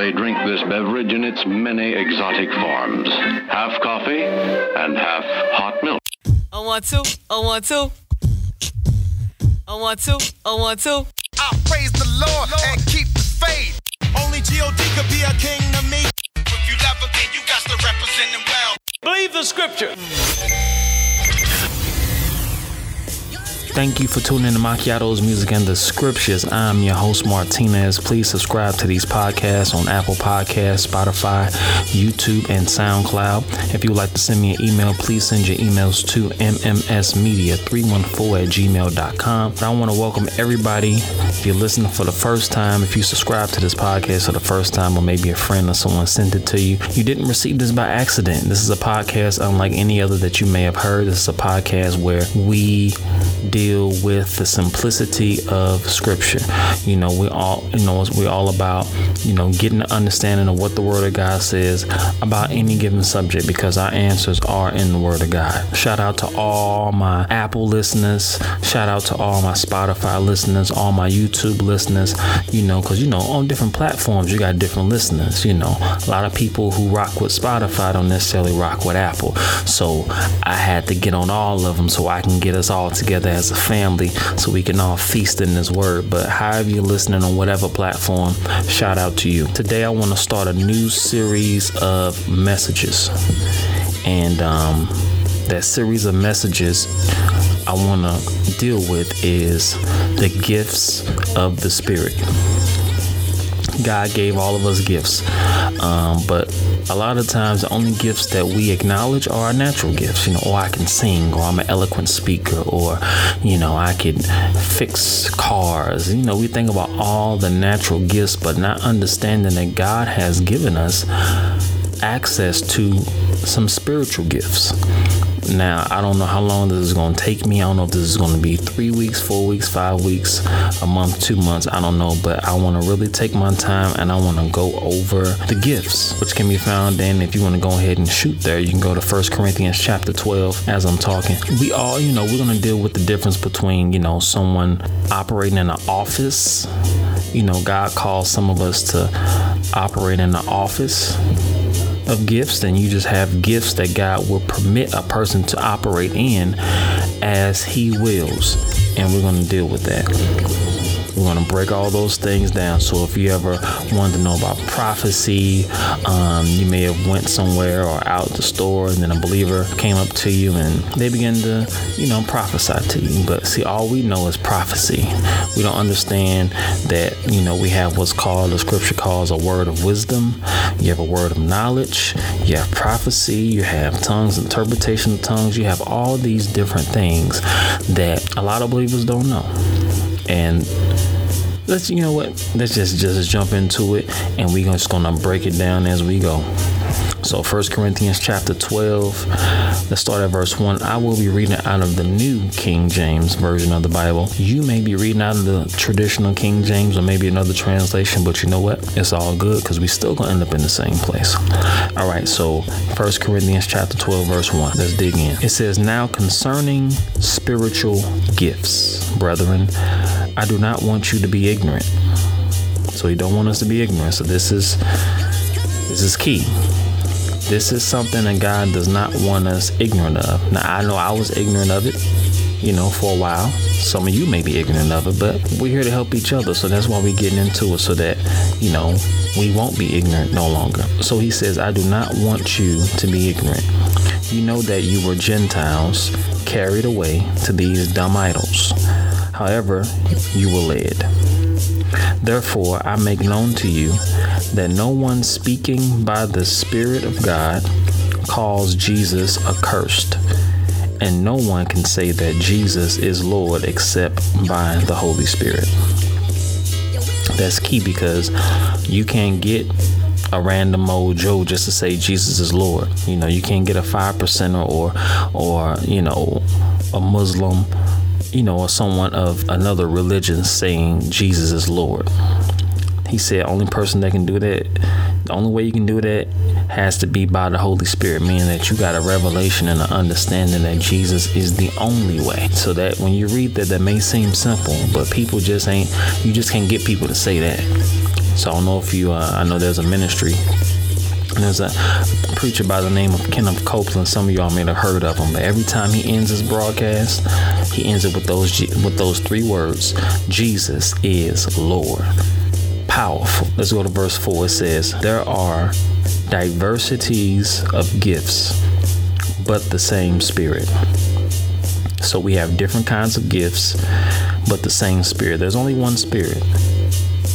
they drink this beverage in its many exotic forms half coffee and half hot milk. I want to, I want to. I want to, I want to. I praise the Lord and keep the faith. Only G.O.D. could be a king to me. If you love him, then you got to represent him well. Believe the scripture. Thank you for tuning in to Macchiato's Music and the Scriptures. I'm your host, Martinez. Please subscribe to these podcasts on Apple Podcasts, Spotify, YouTube, and SoundCloud. If you would like to send me an email, please send your emails to mmsmedia314 at gmail.com. I want to welcome everybody. If you're listening for the first time, if you subscribe to this podcast for the first time, or maybe a friend or someone sent it to you, you didn't receive this by accident. This is a podcast unlike any other that you may have heard. This is a podcast where we deal with the simplicity of scripture. You know, we all, you know, we're all about, you know, getting an understanding of what the word of God says about any given subject because our answers are in the word of God. Shout out to all my Apple listeners. Shout out to all my Spotify listeners, all my YouTube listeners, you know, because, you know, on different platforms, you got different listeners, you know. A lot of people who rock with Spotify don't necessarily rock with Apple. So I had to get on all of them so I can get us all together as a family so we can all feast in this word. But however you're listening on whatever platform, shout out to you. Today I want to start a new series of messages. And um, that series of messages I want to deal with is the gifts of the Spirit. God gave all of us gifts. Um, but a lot of times, the only gifts that we acknowledge are our natural gifts. You know, or I can sing, or I'm an eloquent speaker, or, you know, I can fix cars. You know, we think about all the natural gifts, but not understanding that God has given us access to some spiritual gifts. Now, I don't know how long this is going to take me. I don't know if this is going to be three weeks, four weeks, five weeks, a month, two months. I don't know, but I want to really take my time and I want to go over the gifts, which can be found in. If you want to go ahead and shoot there, you can go to First Corinthians chapter 12 as I'm talking. We all, you know, we're going to deal with the difference between, you know, someone operating in an office. You know, God calls some of us to operate in the office of gifts, then you just have gifts that God will permit a person to operate in as He wills. And we're going to deal with that. We're going to break all those things down. So if you ever wanted to know about prophecy, um, you may have went somewhere or out the store, and then a believer came up to you and they began to, you know, prophesy to you. But see, all we know is prophecy. We don't understand that, you know, we have what's called, the scripture calls a word of wisdom. You have a word of knowledge. You have prophecy. You have tongues, interpretation of tongues. You have all these different things that a lot of believers don't know. And let's you know what? Let's just just jump into it and we're just gonna break it down as we go. So First corinthians chapter 12 let's start at verse 1 i will be reading out of the new king james version of the bible. You may be reading out of the traditional king james or maybe another translation but you know what? It's all good because we still gonna end up in the same place. All right so First corinthians chapter 12 verse 1 let's dig in. It says now concerning spiritual gifts brethren I do not want you to be ignorant. So he don't want us to be ignorant. So this is this is key. This is something that God does not want us ignorant of. Now I know I was ignorant of it, you know, for a while. Some of you may be ignorant of it, but we're here to help each other. So that's why we're getting into it so that, you know, we won't be ignorant no longer. So he says, I do not want you to be ignorant. You know that you were Gentiles carried away to these dumb idols however you were led. Therefore, I make known to you that no one speaking by the Spirit of God calls Jesus accursed, and no one can say that Jesus is Lord except by the Holy Spirit. That's key because you can't get a random old Joe just to say Jesus is Lord. You know, you can't get a five percenter or or you know a Muslim you know, or someone of another religion saying Jesus is Lord. He said, only person that can do that, the only way you can do that has to be by the Holy Spirit, meaning that you got a revelation and an understanding that Jesus is the only way. So that when you read that, that may seem simple, but people just ain't, you just can't get people to say that. So I don't know if you, uh, I know there's a ministry. There's a preacher by the name of Kenneth Copeland. Some of y'all may have heard of him, but every time he ends his broadcast, he ends it with those with those three words: Jesus is Lord. Powerful. Let's go to verse four. It says, "There are diversities of gifts, but the same Spirit." So we have different kinds of gifts, but the same Spirit. There's only one Spirit.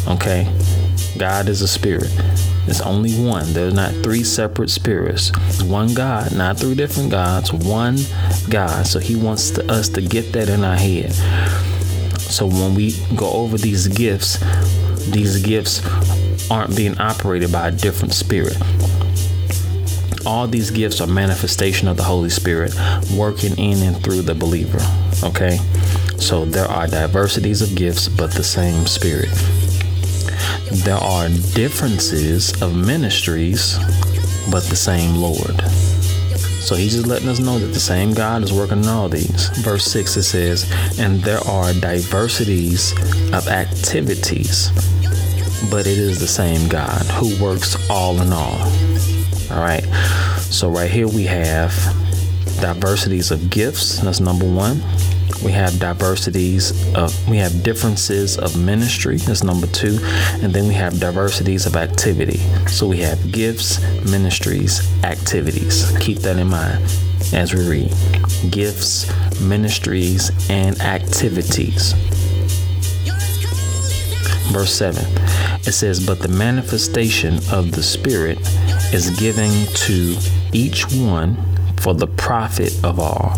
Okay? God is a spirit. It's only one. There's not three separate spirits. It's one God, not three different gods, one God. So he wants to, us to get that in our head. So when we go over these gifts, these gifts aren't being operated by a different spirit. All these gifts are manifestation of the Holy Spirit working in and through the believer. Okay? So there are diversities of gifts, but the same spirit there are differences of ministries, but the same Lord. So he's just letting us know that the same God is working in all these. Verse 6 it says, And there are diversities of activities, but it is the same God who works all in all. All right. So right here we have diversities of gifts. That's number one. We have diversities of, we have differences of ministry. That's number two. And then we have diversities of activity. So we have gifts, ministries, activities. Keep that in mind as we read gifts, ministries, and activities. Verse 7 it says, But the manifestation of the Spirit is giving to each one for the profit of all.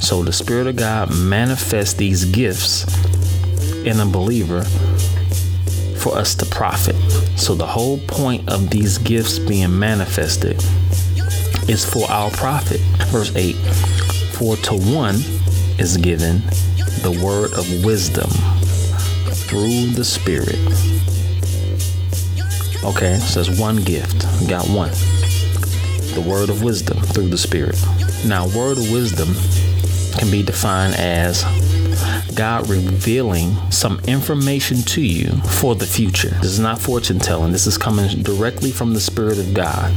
So the Spirit of God manifests these gifts in a believer for us to profit. So the whole point of these gifts being manifested is for our profit. Verse 8 For to one is given the word of wisdom through the Spirit. Okay, so there's one gift. We got one. The word of wisdom through the Spirit. Now, word of wisdom can be defined as God revealing some information to you for the future. This is not fortune telling, this is coming directly from the Spirit of God.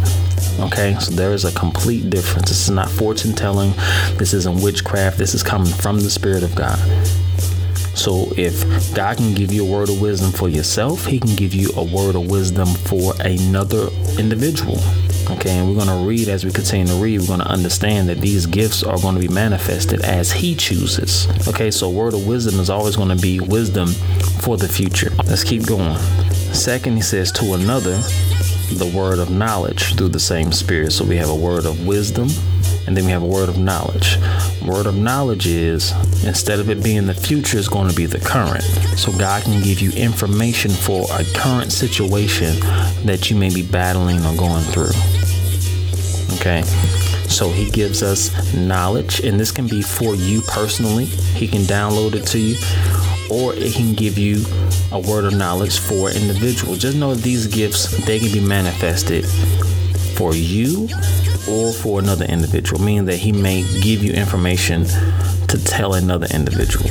Okay, so there is a complete difference. This is not fortune telling, this isn't witchcraft, this is coming from the Spirit of God. So if God can give you a word of wisdom for yourself, He can give you a word of wisdom for another individual. Okay, and we're going to read as we continue to read, we're going to understand that these gifts are going to be manifested as He chooses. Okay, so word of wisdom is always going to be wisdom for the future. Let's keep going. Second, he says, to another, the word of knowledge through the same spirit. So we have a word of wisdom, and then we have a word of knowledge. Word of knowledge is instead of it being the future, it's going to be the current. So God can give you information for a current situation that you may be battling or going through. Okay. So he gives us knowledge, and this can be for you personally. He can download it to you, or it can give you a word of knowledge for an individual. Just know these gifts they can be manifested for you or for another individual, meaning that he may give you information to tell another individual.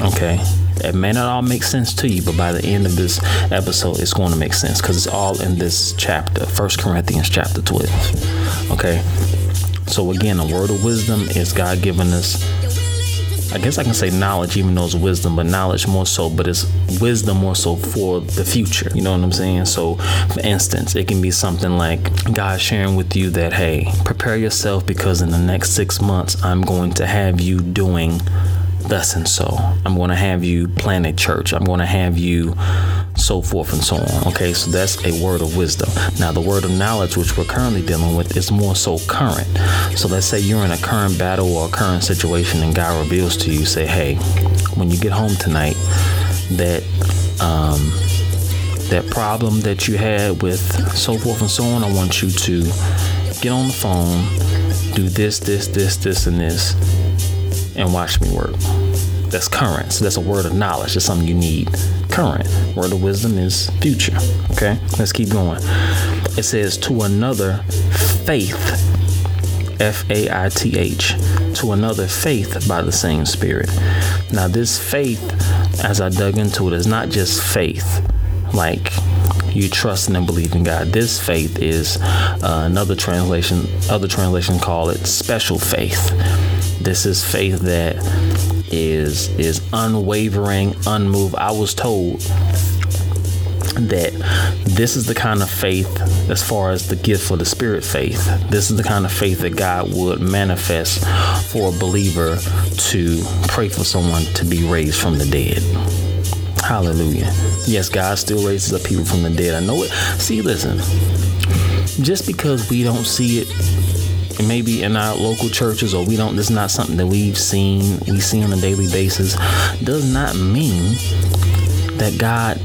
Okay. It may not all make sense to you, but by the end of this episode, it's going to make sense because it's all in this chapter, First Corinthians chapter 12. Okay. So again, a word of wisdom is God giving us I guess I can say knowledge, even though it's wisdom, but knowledge more so, but it's wisdom more so for the future. You know what I'm saying? So, for instance, it can be something like God sharing with you that, hey, prepare yourself because in the next six months, I'm going to have you doing thus and so. I'm going to have you plant a church. I'm going to have you so forth and so on. Okay, so that's a word of wisdom. Now, the word of knowledge, which we're currently dealing with, is more so current. So let's say you're in a current battle or a current situation, and God reveals to you, say, hey, when you get home tonight, that um, that problem that you had with so forth and so on, I want you to get on the phone, do this, this, this, this, and this, and watch me work. That's current. So that's a word of knowledge. That's something you need. Current. Word of wisdom is future. Okay? Let's keep going. It says, to another faith. F A I T H. To another faith by the same Spirit. Now, this faith, as I dug into it, is not just faith like you trusting and believing God. This faith is uh, another translation. Other translation call it special faith. This is faith that is is unwavering, unmoved. I was told that this is the kind of faith, as far as the gift for the spirit faith, this is the kind of faith that God would manifest for a believer to pray for someone to be raised from the dead. Hallelujah. Yes, God still raises up people from the dead. I know it. See, listen, just because we don't see it maybe in our local churches or we don't this is not something that we've seen we see on a daily basis does not mean that god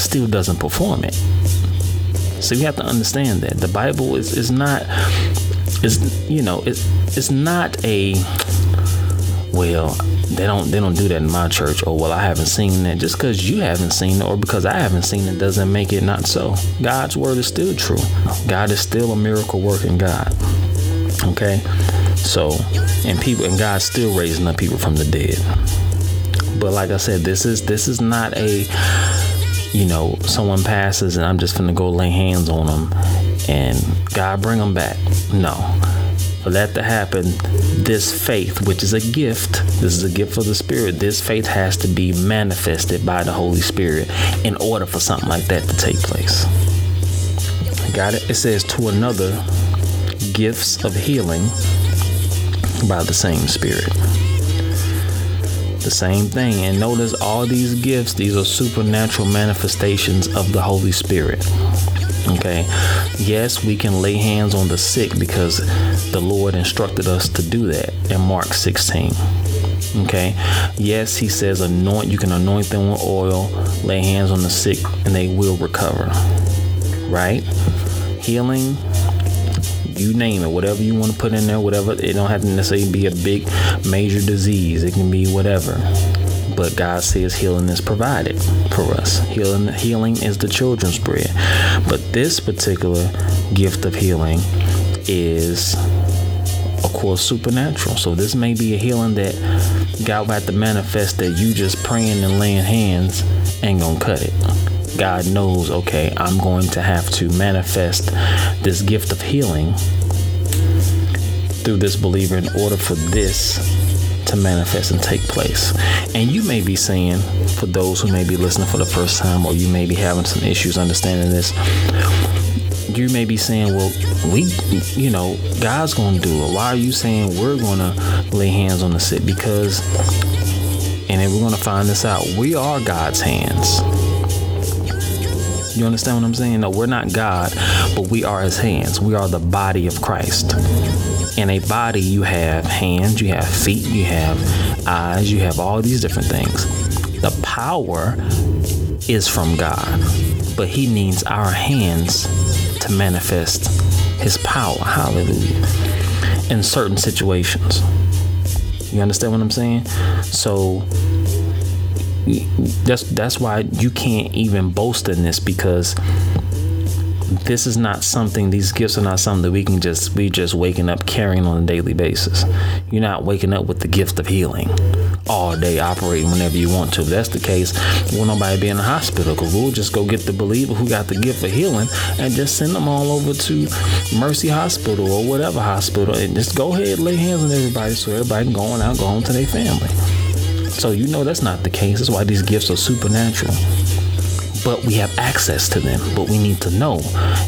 still doesn't perform it. So you have to understand that. The bible is, is not is you know it's it's not a well they don't they don't do that in my church. Or well i haven't seen that. Just because you haven't seen it or because i haven't seen it doesn't make it not so. God's word is still true. God is still a miracle working god okay so and people and god's still raising up people from the dead but like i said this is this is not a you know someone passes and i'm just gonna go lay hands on them and god bring them back no for that to happen, this faith, which is a gift, this is a gift of the Spirit, this faith has to be manifested by the Holy Spirit in order for something like that to take place. Got it? It says to another, gifts of healing by the same Spirit. The same thing. And notice all these gifts, these are supernatural manifestations of the Holy Spirit. Okay. Yes, we can lay hands on the sick because the Lord instructed us to do that in Mark 16. Okay. Yes, he says anoint, you can anoint them with oil, lay hands on the sick, and they will recover. Right? Healing, you name it, whatever you want to put in there, whatever. It don't have to necessarily be a big major disease. It can be whatever but God says healing is provided for us. Healing healing is the children's bread. But this particular gift of healing is of course supernatural. So this may be a healing that God will have to manifest that you just praying and laying hands ain't gonna cut it. God knows, okay, I'm going to have to manifest this gift of healing through this believer in order for this to manifest and take place. And you may be saying, for those who may be listening for the first time, or you may be having some issues understanding this, you may be saying, well, we, you know, God's going to do it. Why are you saying we're going to lay hands on the sick? Because, and then we're going to find this out, we are God's hands. You understand what I'm saying? No, we're not God, but we are his hands. We are the body of Christ in a body, you have hands, you have feet, you have eyes, you have all these different things. The power is from God, but He needs our hands to manifest His power. Hallelujah. In certain situations. You understand what I'm saying? So that's that's why you can't even boast in this because this is not something these gifts are not something that we can just be just waking up carrying on a daily basis. You're not waking up with the gift of healing all day operating whenever you want to. If that's the case will nobody be in the hospital because we'll just go get the believer who got the gift of healing and just send them all over to mercy hospital or whatever hospital and just go ahead lay hands on everybody so everybody can go on out go home to their family so you know that's not the case that's why these gifts are supernatural but we have access to them, but we need to know.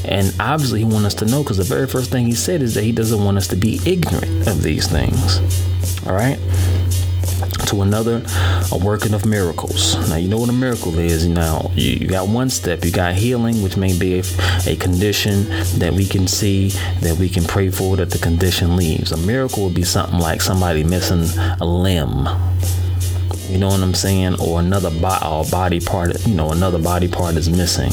And obviously, he wants us to know because the very first thing he said is that he doesn't want us to be ignorant of these things. All right? To another, a working of miracles. Now, you know what a miracle is. Now, you, you got one step. You got healing, which may be a, a condition that we can see, that we can pray for, that the condition leaves. A miracle would be something like somebody missing a limb you know what I'm saying? Or another bo- body part, you know, another body part is missing.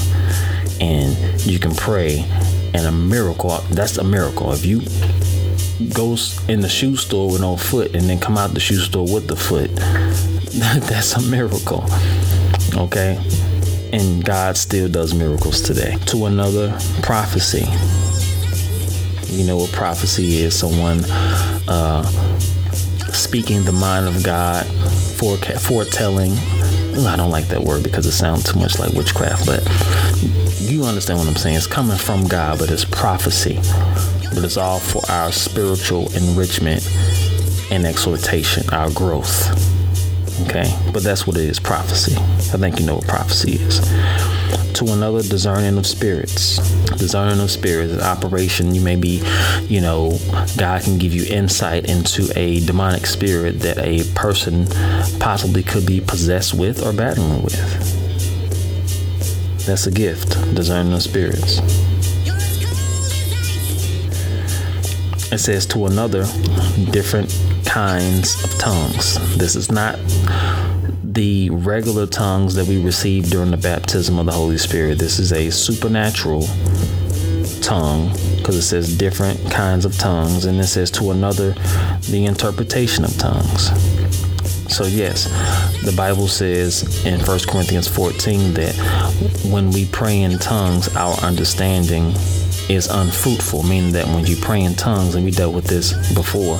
And you can pray and a miracle, that's a miracle. If you go in the shoe store with no foot and then come out the shoe store with the foot, that's a miracle. Okay? And God still does miracles today. To another prophecy. You know what prophecy is? Someone uh, speaking the mind of God foretelling I don't like that word because it sounds too much like witchcraft, but you understand what I'm saying. It's coming from God, but it's prophecy. But it's all for our spiritual enrichment and exhortation, our growth. Okay, but that's what it is prophecy. I think you know what prophecy is. To another, discerning of spirits. Discerning of spirits, operation. You may be, you know, God can give you insight into a demonic spirit that a person possibly could be possessed with or battling with. That's a gift, discerning of spirits. It says to another, different kinds of tongues. This is not the regular tongues that we receive during the baptism of the Holy Spirit. This is a supernatural tongue because it says different kinds of tongues, and it says to another, the interpretation of tongues. So, yes, the Bible says in 1 Corinthians 14 that when we pray in tongues, our understanding is unfruitful, meaning that when you pray in tongues, and we dealt with this before,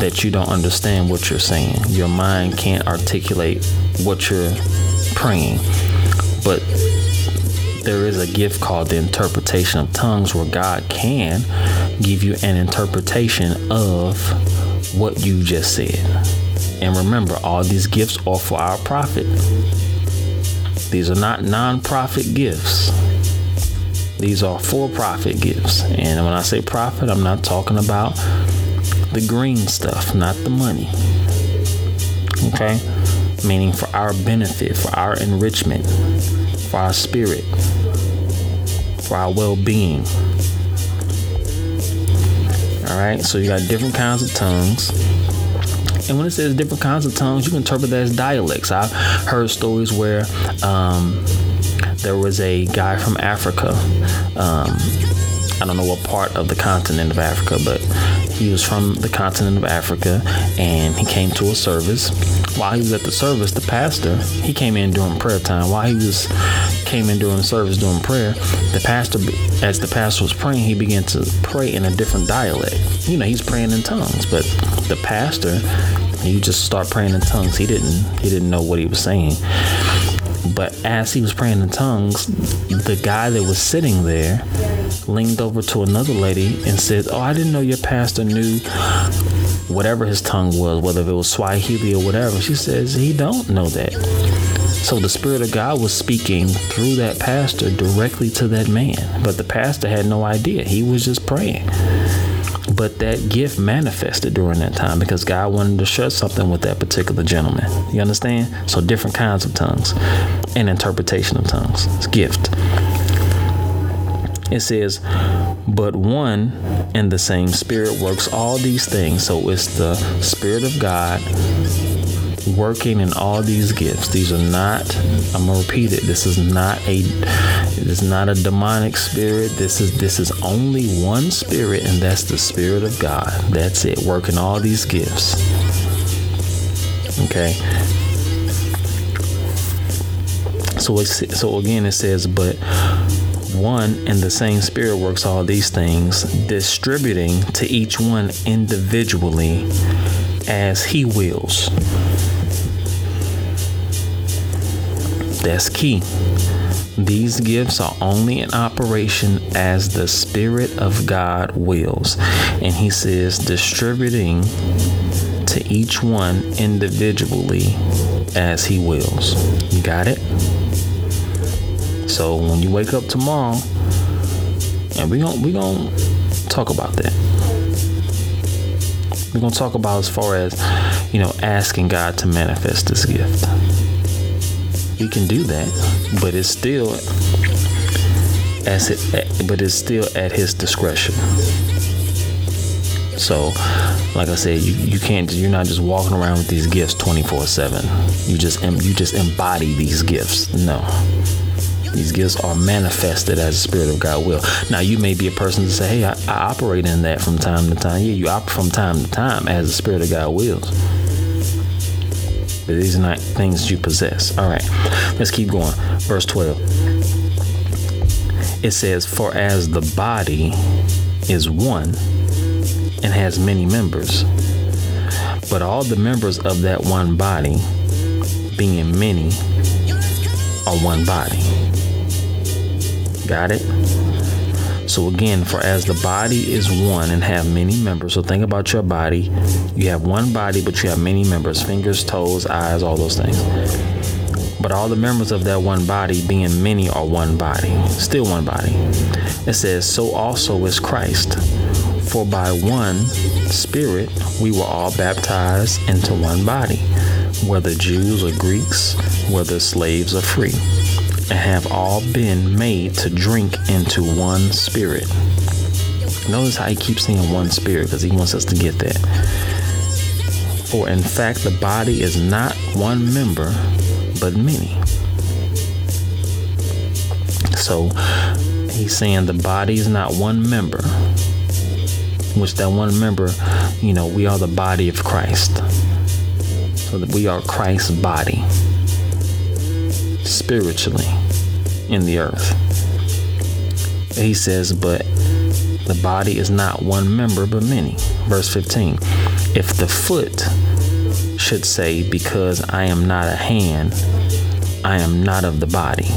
that you don't understand what you're saying. Your mind can't articulate what you're praying. But there is a gift called the interpretation of tongues where God can give you an interpretation of what you just said. And remember, all these gifts are for our profit. These are not non profit gifts. These are for profit gifts. And when I say profit, I'm not talking about the green stuff, not the money. Okay? Meaning for our benefit, for our enrichment, for our spirit, for our well being. All right? So you got different kinds of tongues. And when it says different kinds of tongues, you can interpret that as dialects. I've heard stories where um, there was a guy from Africa. Um, I don't know what part of the continent of Africa, but he was from the continent of Africa and he came to a service. While he was at the service, the pastor, he came in during prayer time. While he was came in during service during prayer, the pastor as the pastor was praying, he began to pray in a different dialect. You know, he's praying in tongues, but the pastor, he just start praying in tongues. He didn't he didn't know what he was saying. But as he was praying in tongues, the guy that was sitting there leaned over to another lady and said, Oh, I didn't know your pastor knew whatever his tongue was, whether it was Swahili or whatever. She says, He don't know that. So the Spirit of God was speaking through that pastor directly to that man. But the pastor had no idea. He was just praying. But that gift manifested during that time because God wanted to share something with that particular gentleman. You understand? So different kinds of tongues and interpretation of tongues. It's gift. It says, but one and the same Spirit works all these things. So it's the Spirit of God working in all these gifts. These are not, I'm gonna repeat it, this is not a it is not a demonic spirit. This is this is only one spirit, and that's the spirit of God. That's it, working all these gifts. Okay. So so again it says, but one and the same spirit works all these things, distributing to each one individually as he wills. That's key. These gifts are only in operation as the Spirit of God wills. And he says, distributing to each one individually as he wills. You got it? So when you wake up tomorrow, and we're gonna we gonna talk about that. We're gonna talk about as far as, you know, asking God to manifest this gift. He can do that, but it's still as it, but it's still at his discretion. So, like I said, you, you can't you're not just walking around with these gifts 24/7. You just you just embody these gifts. No. These gifts are manifested as the Spirit of God will. Now, you may be a person to say, "Hey, I, I operate in that from time to time." Yeah, you operate from time to time as the Spirit of God wills. These are not things you possess. All right, let's keep going. Verse 12. It says, For as the body is one and has many members, but all the members of that one body, being many, are one body. Got it? So again, for as the body is one and have many members, so think about your body. You have one body, but you have many members fingers, toes, eyes, all those things. But all the members of that one body, being many, are one body, still one body. It says, So also is Christ. For by one Spirit we were all baptized into one body, whether Jews or Greeks, whether slaves or free have all been made to drink into one spirit. Notice how he keeps saying one spirit because he wants us to get that. For in fact, the body is not one member, but many. So he's saying the body is not one member, which that one member, you know, we are the body of Christ. So that we are Christ's body spiritually in the earth. He says, but the body is not one member, but many. Verse 15 If the foot should say, Because I am not a hand, I am not of the body.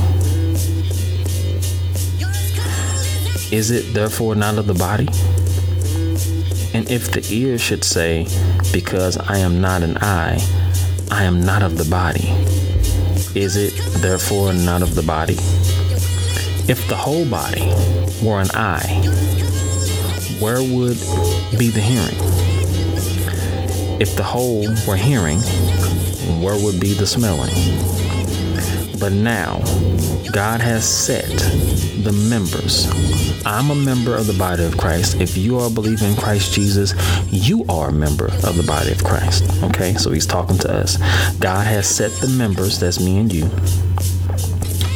Is it therefore not of the body? And if the ear should say, Because I am not an eye, I am not of the body. Is it therefore not of the body? If the whole body were an eye, where would be the hearing? If the whole were hearing, where would be the smelling? But now, God has set the members. I'm a member of the body of Christ. If you are believing in Christ Jesus, you are a member of the body of Christ. Okay, so he's talking to us. God has set the members, that's me and you,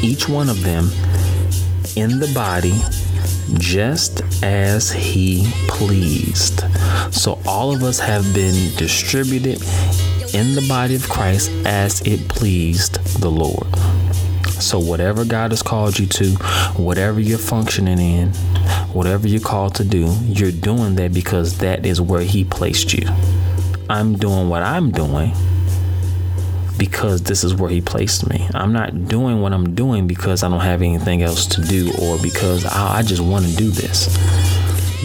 each one of them in the body just as he pleased. So all of us have been distributed in the body of Christ as it pleased the Lord. So whatever God has called you to, whatever you're functioning in, whatever you're called to do, you're doing that because that is where he placed you. I'm doing what I'm doing because this is where he placed me. I'm not doing what I'm doing because I don't have anything else to do or because I, I just want to do this.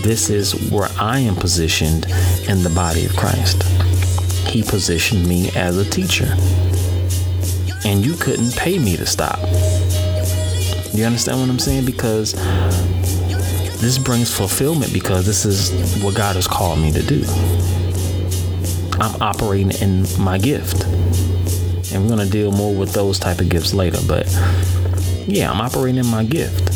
This is where I am positioned in the body of Christ. He positioned me as a teacher. And you couldn't pay me to stop. You understand what I'm saying? Because this brings fulfillment because this is what God has called me to do. I'm operating in my gift and we're gonna deal more with those type of gifts later. But yeah, I'm operating in my gift,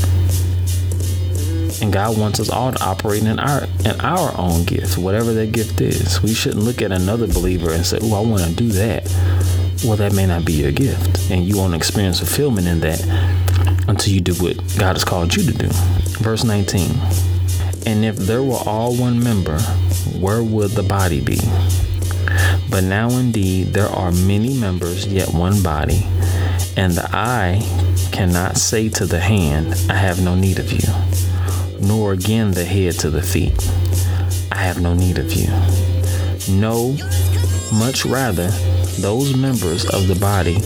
and God wants us all to operate in our in our own gift, whatever that gift is. We shouldn't look at another believer and say, "Oh, I want to do that." Well, that may not be your gift, and you won't experience fulfillment in that until you do what God has called you to do. Verse 19. And if there were all one member, where would the body be? But now indeed there are many members, yet one body. And the eye cannot say to the hand, I have no need of you, nor again the head to the feet, I have no need of you. No, much rather, those members of the body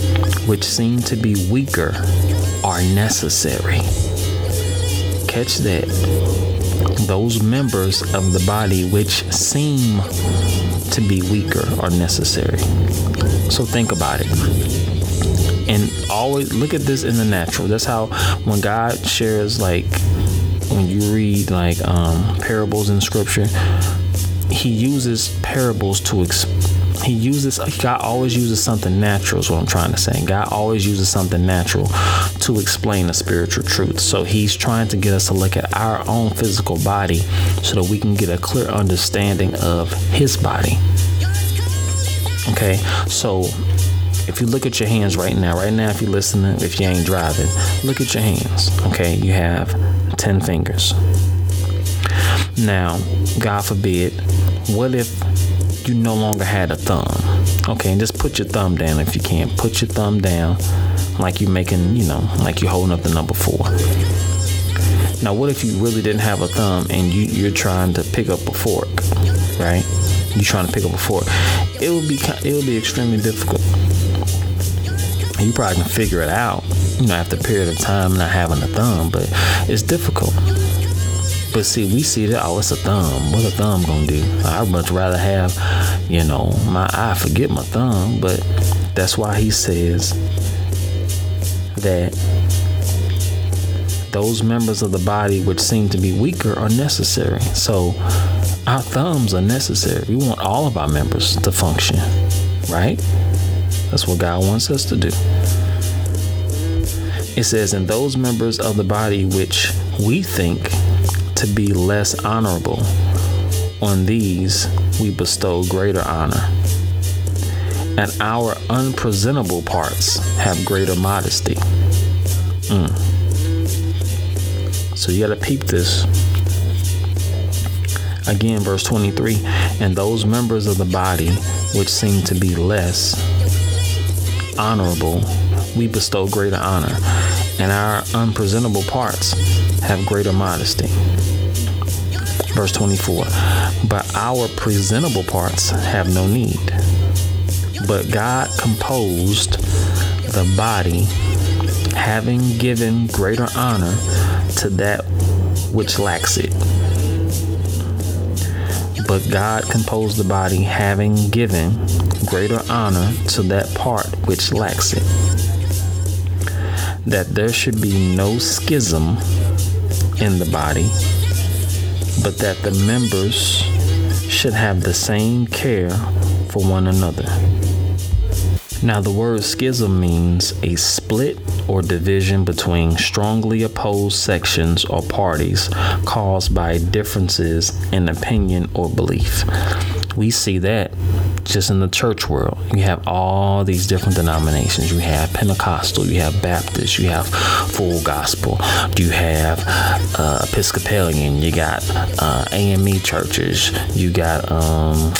which seem to be weaker are necessary. Catch that. Those members of the body which seem to be weaker are necessary. So think about it. And always look at this in the natural. That's how when God shares like when you read like um, parables in scripture, he uses parables to explain he uses God always uses something natural is what I'm trying to say. God always uses something natural to explain a spiritual truth. So he's trying to get us to look at our own physical body so that we can get a clear understanding of his body. Okay, so if you look at your hands right now, right now, if you're listening, if you ain't driving, look at your hands. Okay, you have 10 fingers. Now, God forbid, what if you no longer had a thumb? Okay, and just put your thumb down if you can. Put your thumb down like you're making, you know, like you're holding up the number four. Now, what if you really didn't have a thumb and you, you're trying to pick up a fork, right? You're trying to pick up a fork. It would be it would be extremely difficult. You probably can figure it out, you know, after a period of time not having a thumb, but it's difficult. But see, we see that, oh, it's a thumb. What a thumb gonna do? I'd much rather have, you know, my eye forget my thumb. But that's why he says that those members of the body which seem to be weaker are necessary. So our thumbs are necessary. We want all of our members to function, right? That's what God wants us to do. It says, and those members of the body which we think to be less honorable, on these we bestow greater honor. And our unpresentable parts have greater modesty. Mm. So you got to peep this. Again, verse 23 and those members of the body which seem to be less honorable, we bestow greater honor, and our unpresentable parts have greater modesty. Verse 24 But our presentable parts have no need. But God composed the body, having given greater honor to that which lacks it. But God composed the body, having given greater honor to that part which lacks it. That there should be no schism in the body, but that the members should have the same care for one another. Now, the word schism means a split or division between strongly opposed sections or parties caused by differences in opinion or belief. We see that just in the church world. You have all these different denominations. You have Pentecostal, you have Baptist, you have Full Gospel, you have uh, Episcopalian, you got uh, AME churches, you got um,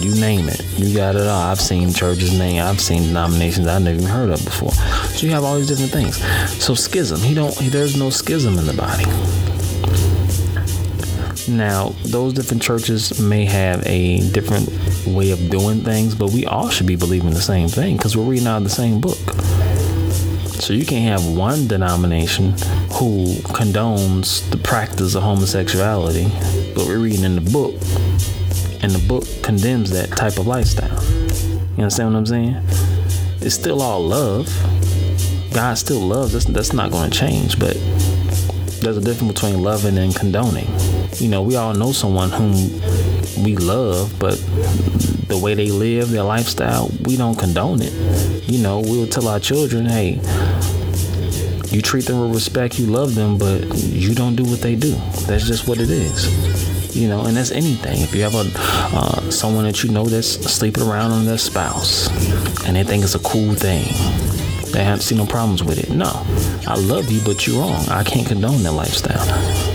you name it, you got it all. I've seen churches name, I've seen denominations I've never even heard of before. So you have all these different things. So schism, he don't. There's no schism in the body. Now, those different churches may have a different way of doing things, but we all should be believing the same thing because we're reading out of the same book. So you can't have one denomination who condones the practice of homosexuality, but we're reading in the book, and the book condemns that type of lifestyle. You understand what I'm saying? It's still all love. God still loves us. That's not going to change, but there's a difference between loving and condoning. You know, we all know someone whom we love, but the way they live, their lifestyle, we don't condone it. You know, we'll tell our children, hey, you treat them with respect, you love them, but you don't do what they do. That's just what it is. You know, and that's anything. If you have a uh, someone that you know that's sleeping around on their spouse, and they think it's a cool thing, they haven't seen no problems with it. No, I love you, but you're wrong. I can't condone that lifestyle.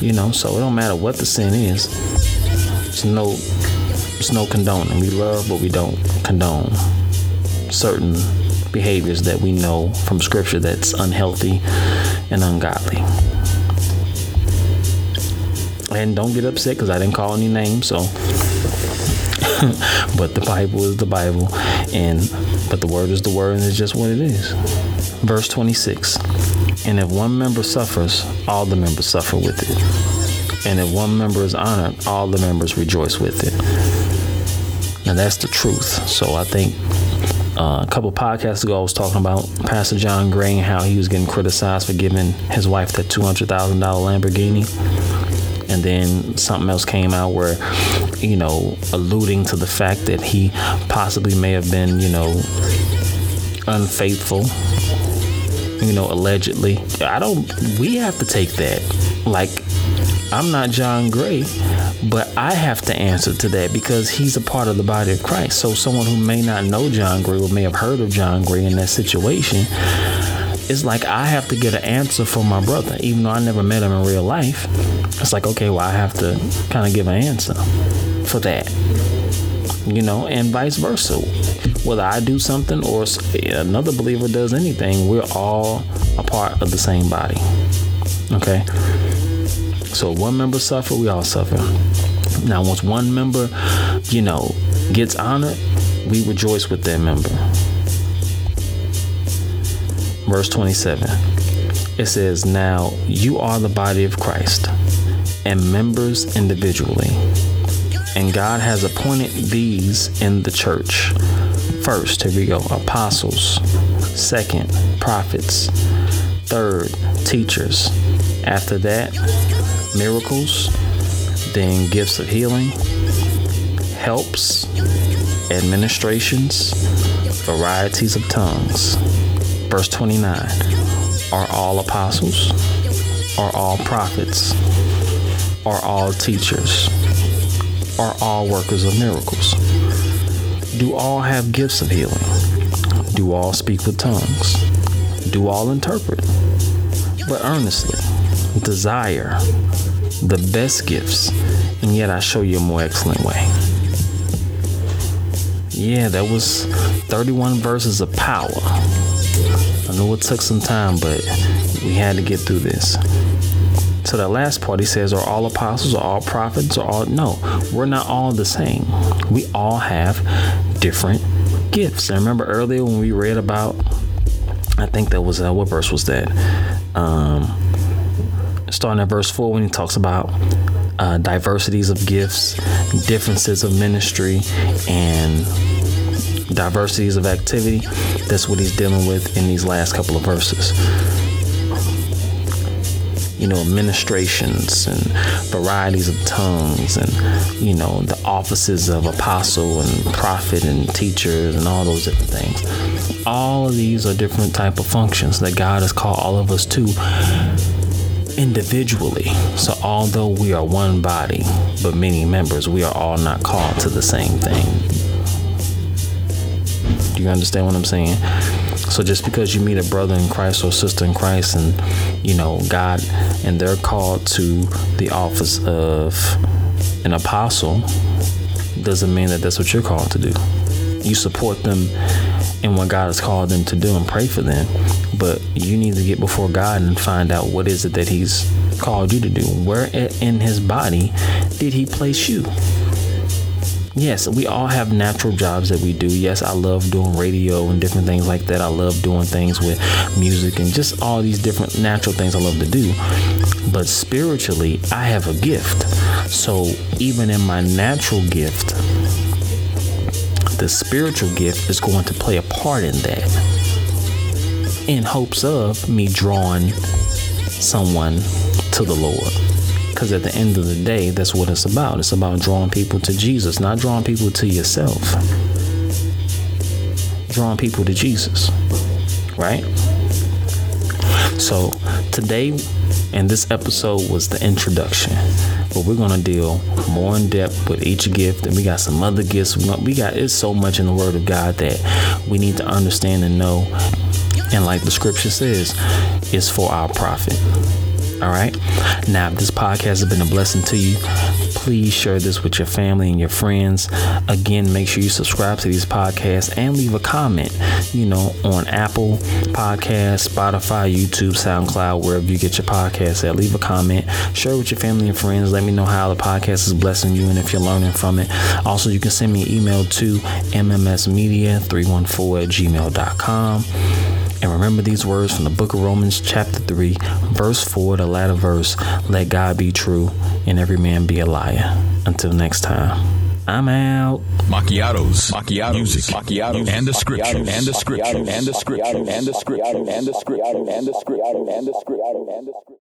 You know, so it don't matter what the sin is. There's no, there's no condoning. We love, but we don't condone certain behaviors that we know from Scripture that's unhealthy and ungodly. And don't get upset because I didn't call any names. So, but the Bible is the Bible, and but the Word is the Word, and it's just what it is. Verse 26. And if one member suffers, all the members suffer with it. And if one member is honored, all the members rejoice with it. And that's the truth. So I think uh, a couple podcasts ago, I was talking about Pastor John Gray and how he was getting criticized for giving his wife that $200,000 Lamborghini. And then something else came out where, you know, alluding to the fact that he possibly may have been, you know, unfaithful you know, allegedly. I don't, we have to take that. Like, I'm not John Gray, but I have to answer to that because he's a part of the body of Christ. So, someone who may not know John Gray or may have heard of John Gray in that situation, it's like I have to get an answer for my brother, even though I never met him in real life. It's like, okay, well, I have to kind of give an answer for that, you know, and vice versa whether I do something or another believer does anything, we're all a part of the same body. Okay? So one member suffer, we all suffer. Now, once one member, you know, gets honored, we rejoice with that member. verse 27. It says, Now you are the body of Christ and members individually. And God has appointed these in the church. First, here we go apostles. Second, prophets. Third, teachers. After that, miracles. Then, gifts of healing, helps, administrations, varieties of tongues. Verse 29 Are all apostles? Are all prophets? Are all teachers? Are all workers of miracles? Do all have gifts of healing? Do all speak with tongues? Do all interpret? But earnestly desire the best gifts, and yet I show you a more excellent way. Yeah, that was 31 verses of power. I know it took some time, but we had to get through this. So the last part, he says, are all apostles, are all prophets, or all no, we're not all the same. We all have different gifts. And remember earlier when we read about, I think that was uh, what verse was that? Um, starting at verse four when he talks about uh, diversities of gifts, differences of ministry, and diversities of activity. That's what he's dealing with in these last couple of verses. You know, administrations and varieties of tongues, and you know, the offices of apostle and prophet and teachers, and all those different things. All of these are different type of functions that God has called all of us to individually. So, although we are one body, but many members, we are all not called to the same thing. Do you understand what I'm saying? So, just because you meet a brother in Christ or sister in Christ, and you know God, and they're called to the office of an apostle, doesn't mean that that's what you're called to do. You support them in what God has called them to do and pray for them. But you need to get before God and find out what is it that He's called you to do. Where in His body did He place you? Yes, we all have natural jobs that we do. Yes, I love doing radio and different things like that. I love doing things with music and just all these different natural things I love to do. But spiritually, I have a gift. So even in my natural gift, the spiritual gift is going to play a part in that in hopes of me drawing someone to the Lord. Because at the end of the day, that's what it's about. It's about drawing people to Jesus, not drawing people to yourself. Drawing people to Jesus, right? So today, and this episode was the introduction but we're gonna deal more in depth with each gift and we got some other gifts we got it's so much in the word of god that we need to understand and know and like the scripture says it's for our profit all right. Now, if this podcast has been a blessing to you, please share this with your family and your friends. Again, make sure you subscribe to these podcasts and leave a comment, you know, on Apple Podcasts, Spotify, YouTube, SoundCloud, wherever you get your podcasts at. Leave a comment, share with your family and friends. Let me know how the podcast is blessing you and if you're learning from it. Also, you can send me an email to mmsmedia314 at gmail.com. And remember these words from the book of Romans, chapter 3, verse 4, the latter verse. Let God be true and every man be a liar. Until next time. I'm out. Macchiatos, macchiato, music, macchiatos, and the scriptures, and the scriptures, and the scriptures, and the scriptures, and the scriptures, and the scriptures, and the scriptures.